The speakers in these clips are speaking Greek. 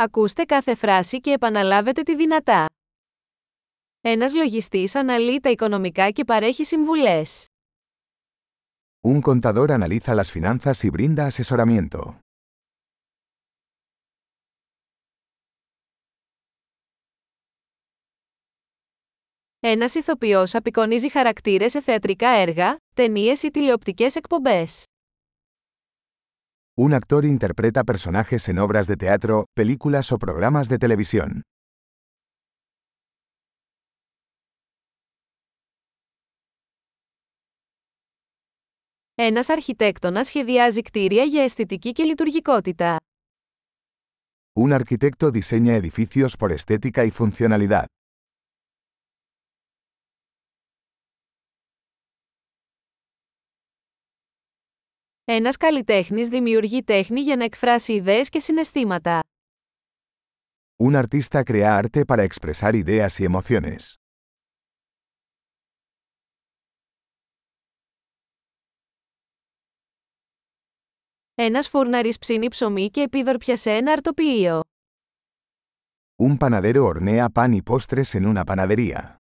Ακούστε κάθε φράση και επαναλάβετε τη δυνατά. Ένας λογιστής αναλύει τα οικονομικά και παρέχει συμβουλές. Un contador analiza las finanzas y brinda asesoramiento. Ένας ηθοποιός απεικονίζει χαρακτήρες σε θεατρικά έργα, ταινίες ή τηλεοπτικές εκπομπές. Un actor interpreta personajes en obras de teatro, películas o programas de televisión. Ένας αρχιτέκτονας σχεδιάζει κτίρια για αισθητική και λειτουργικότητα. Un arquitecto diseña edificios por estética y funcionalidad. Ένας καλλιτέχνης δημιουργεί τέχνη για να εκφράσει ιδέες και συναισθήματα. Un artista crea arte para expresar ideas y emociones. Ένας φούρναρης ψήνει ψωμί και επίδορπια σε ένα αρτοποιείο. Un panadero hornea pan y postres en una panadería.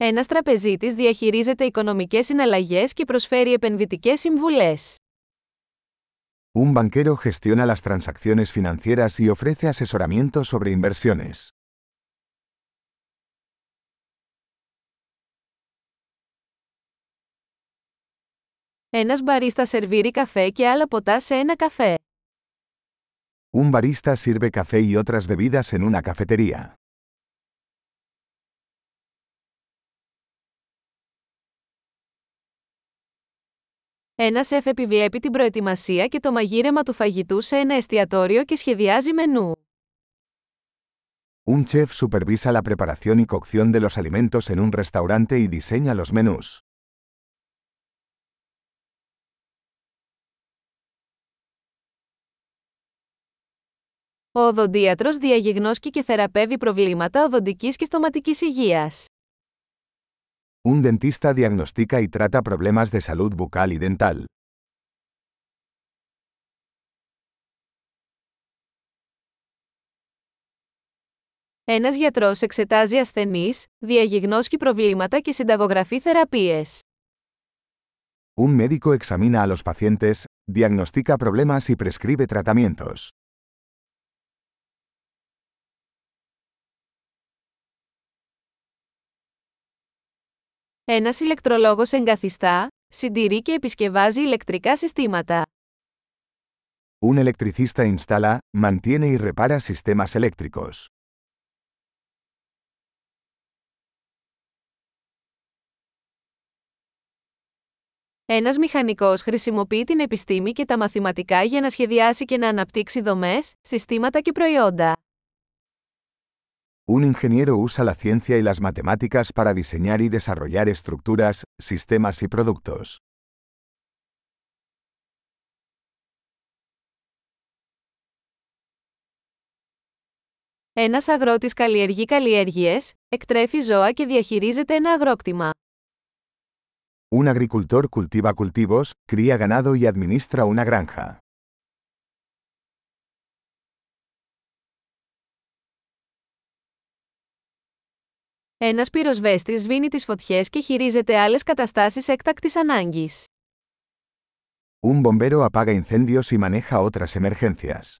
Ένας τραπεζίτης διαχειρίζεται οικονομικές συναλλαγές και προσφέρει επενδυτικές συμβουλές. Un banquero gestiona las transacciones financieras y ofrece asesoramiento sobre inversiones. Ένας μπαρίστα σερβίρει καφέ και άλλα ποτά σε ένα καφέ. Un barista sirve café y otras bebidas en una cafetería. Ένας σεφ επιβλέπει την προετοιμασία και το μαγείρεμα του φαγητού σε ένα εστιατόριο και σχεδιάζει μενού. Un chef supervisa la preparación y cocción de los alimentos en un restaurante y diseña los menús. Ο οδοντίατρος διαγιγνώσκει και θεραπεύει προβλήματα οδοντικής και στοματικής υγείας. Un dentista diagnostica y trata problemas de salud bucal y dental. Ένας γιατρός εξετάζει ασθενείς, διαγιγνώσκει προβλήματα και συνταγογραφεί θεραπείες. Un médico examina a los pacientes, diagnostica problemas y prescribe tratamientos. Ένας ηλεκτρολόγος εγκαθιστά, συντηρεί και επισκευάζει ηλεκτρικά συστήματα. Un electricista instala, mantiene y repara sistemas eléctricos. Ένας μηχανικός χρησιμοποιεί την επιστήμη και τα μαθηματικά για να σχεδιάσει και να αναπτύξει δομές, συστήματα και προϊόντα. Un ingeniero usa la ciencia y las matemáticas para diseñar y desarrollar estructuras, sistemas y productos. Ένας αγρότης καλλιεργεί καλλιέργειες, εκτρέφει ζώα και διαχειρίζεται ένα αγρόκτημα. Un agricultor cultiva cultivos, cría ganado y administra una granja. Ένας πυροσβέστης σβήνει τις φωτιές και χειρίζεται άλλες καταστάσεις έκτακτης ανάγκης. Un bombero apaga incendios y maneja otras emergencias.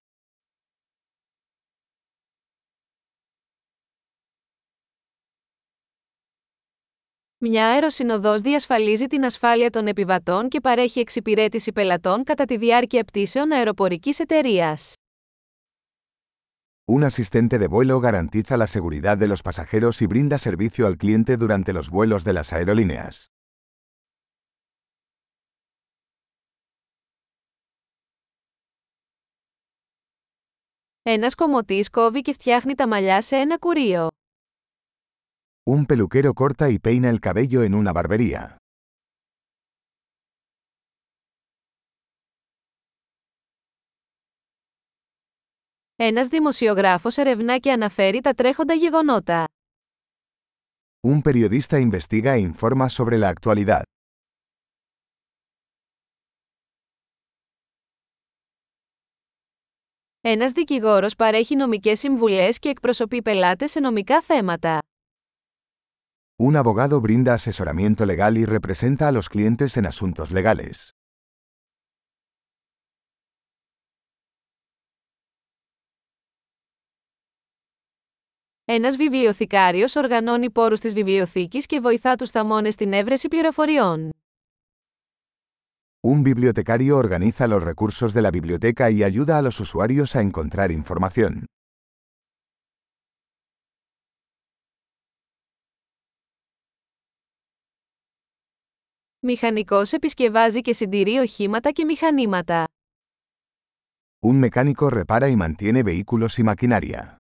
Μια αεροσυνοδός διασφαλίζει την ασφάλεια των επιβατών και παρέχει εξυπηρέτηση πελατών κατά τη διάρκεια πτήσεων αεροπορικής εταιρείας. Un asistente de vuelo garantiza la seguridad de los pasajeros y brinda servicio al cliente durante los vuelos de las aerolíneas. Ένας κομωτής κόβει και φτιάχνει τα μαλλιά σε ένα κουρίο. Un peluquero corta y peina el cabello en una barbería. Ένας δημοσιογράφος ερευνά και αναφέρει τα τρέχοντα γεγονότα. Un periodista investiga e informa sobre la actualidad. Ένας δικηγόρος παρέχει νομικές συμβουλές και εκπροσωπεί πελάτες σε νομικά θέματα. Un abogado brinda asesoramiento legal y representa a los clientes en asuntos legales. Ένας βιβλιοθηκάριος οργανώνει πόρους της βιβλιοθήκης και βοηθά τους θαμώνες στην έβρεση πληροφοριών. Un bibliotecario organiza los recursos de la biblioteca y ayuda a los usuarios a encontrar información. Μηχανικός επισκευάζει και συντηρεί οχήματα και μηχανήματα. Un mecánico repara y mantiene vehículos y maquinaria.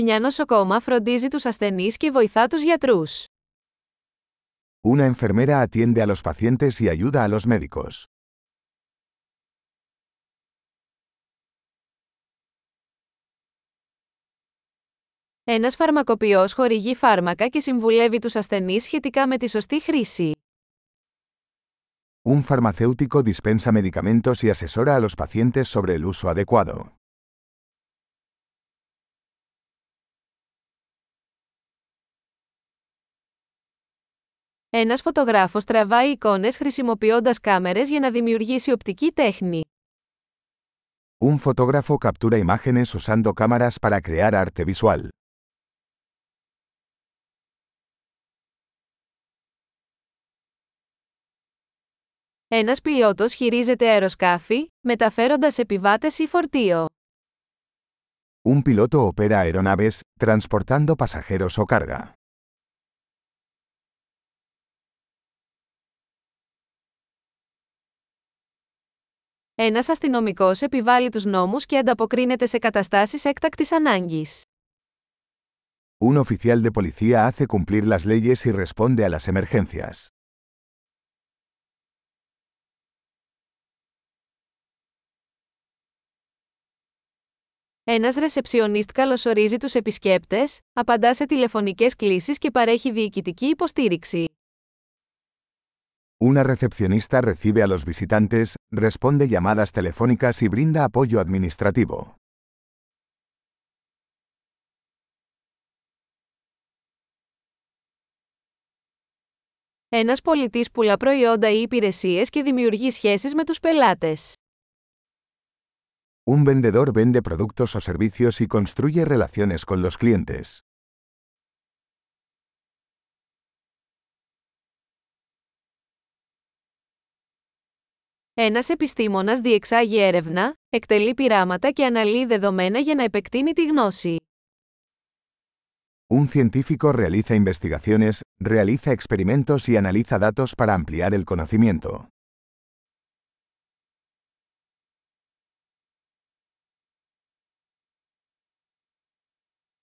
Μια νοσοκόμα φροντίζει τους ασθενείς και βοηθά τους γιατρούς. Una enfermera atiende a los pacientes y ayuda a los médicos. Ένας φαρμακοποιός χορηγεί φάρμακα και συμβουλεύει τους ασθενείς σχετικά με τη σωστή χρήση. Un farmacéutico dispensa medicamentos y asesora a los pacientes sobre el uso adecuado. Ένας φωτογράφος τραβάει εικόνες χρησιμοποιώντας κάμερες για να δημιουργήσει οπτική τέχνη. Un fotógrafo captura imágenes usando cámaras para crear arte visual. Ένας πιλότος χειρίζεται αεροσκάφη, μεταφέροντας επιβάτες ή φορτίο. Un piloto opera aeronaves, transportando pasajeros o carga. Ένας αστυνομικός επιβάλλει τους νόμους και ανταποκρίνεται σε καταστάσεις έκτακτης ανάγκης. Un oficial de policía hace cumplir las leyes y responde a las emergencias. Ένας ρεσεψιονίστ καλωσορίζει τους επισκέπτες, απαντά σε τηλεφωνικές κλήσεις και παρέχει διοικητική υποστήριξη. Una recepcionista recibe a los visitantes, responde llamadas telefónicas y brinda apoyo administrativo. Ένας πολιτής πουλά προϊόντα ή υπηρεσίες και δημιουργεί σχέσεις με τους πελάτες. Un vendedor vende productos o servicios y construye relaciones con los clientes. Ένας επιστήμονας διεξάγει έρευνα, εκτελεί πειράματα και αναλύει δεδομένα για να επεκτείνει τη γνώση. Un científico realiza investigaciones, realiza experimentos y analiza datos para ampliar el conocimiento.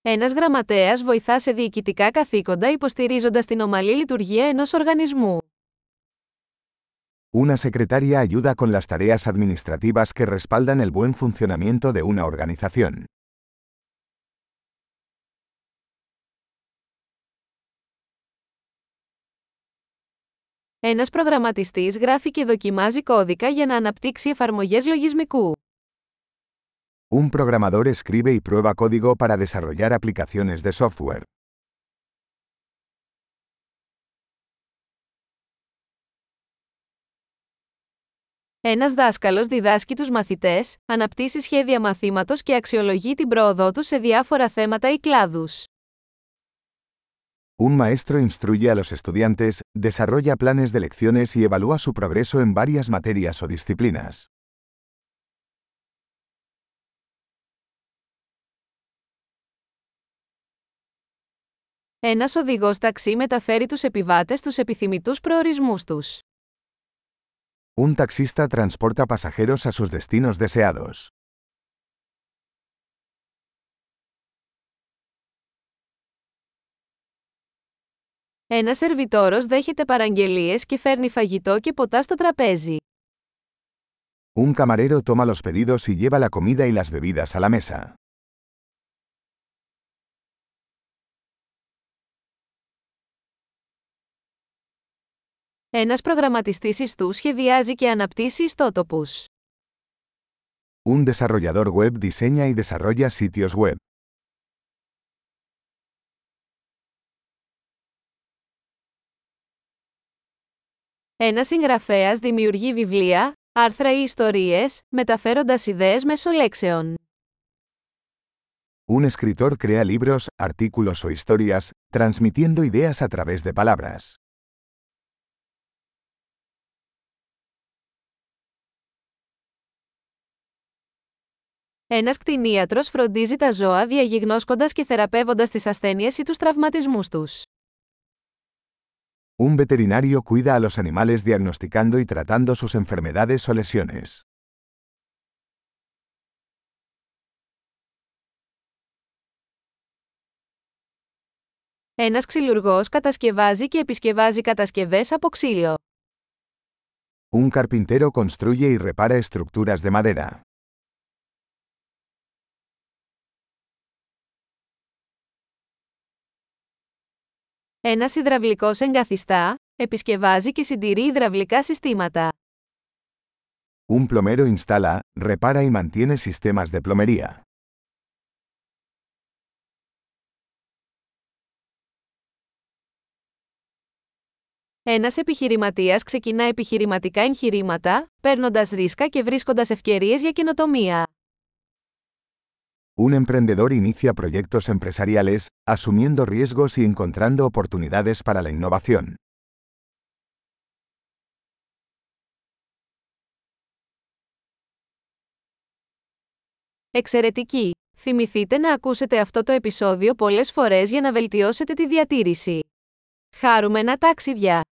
Ένας γραμματέας βοηθά σε διοικητικά καθήκοντα υποστηρίζοντας την ομαλή λειτουργία ενός οργανισμού. Una secretaria ayuda con las tareas administrativas que respaldan el buen funcionamiento de una organización. Ένας προγραμματιστής γράφει και δοκιμάζει κώδικα για να αναπτύξει εφαρμογές λογισμικού. Un programador escribe y prueba código para desarrollar aplicaciones de software. Ένας δάσκαλος διδάσκει τους μαθητές, αναπτύσσει σχέδια μαθήματος και αξιολογεί την πρόοδό τους σε διάφορα θέματα ή κλάδους. Un maestro instruye a los estudiantes, desarrolla planes de lecciones y evalúa su progreso en varias materias o disciplinas. Ένας οδηγός ταξί μεταφέρει τους επιβάτες στους επιθυμητούς προορισμούς τους. Un taxista transporta pasajeros a sus destinos deseados. Ένα σερβιτόρος δέχεται παραγγελίες και φέρνει φαγητό και ποτά στο τραπέζι. Un camarero toma los pedidos y lleva la comida y las bebidas a la mesa. Ένας προγραμματιστής ιστού σχεδιάζει και αναπτύσσει ιστότοπους. Un desarrollador web diseña y desarrolla sitios web. Ένας συγγραφέας δημιουργεί βιβλία, άρθρα ή ιστορίες, μεταφέροντας ιδέες μέσω λέξεων. Un escritor crea libros, artículos o historias, transmitiendo ideas a través de palabras. Ένας κτηνίατρος φροντίζει τα ζώα διαγιγνώσκοντας και θεραπεύοντας τις ασθένειες ή τους τραυματισμούς τους. Un veterinario cuida a los animales diagnosticando y tratando sus enfermedades o lesiones. Ένας ξυλουργός κατασκευάζει και επισκευάζει κατασκευές από ξύλο. Un carpintero construye y repara estructuras de madera. Ένας υδραυλικός εγκαθιστά, επισκευάζει και συντηρεί υδραυλικά συστήματα. Un plomero instala, repara y mantiene sistemas de plomería. Ένας επιχειρηματίας ξεκινά επιχειρηματικά εγχειρήματα, παίρνοντας ρίσκα και βρίσκοντας ευκαιρίες για καινοτομία. Un emprendedor inicia proyectos empresariales, asumiendo riesgos y encontrando oportunidades para la innovación. Εξαιρετική! Θυμηθείτε να ακούσετε αυτό το επεισόδιο πολλές φορές για να βελτιώσετε τη διατήρηση. Χάρουμενα ταξίδια!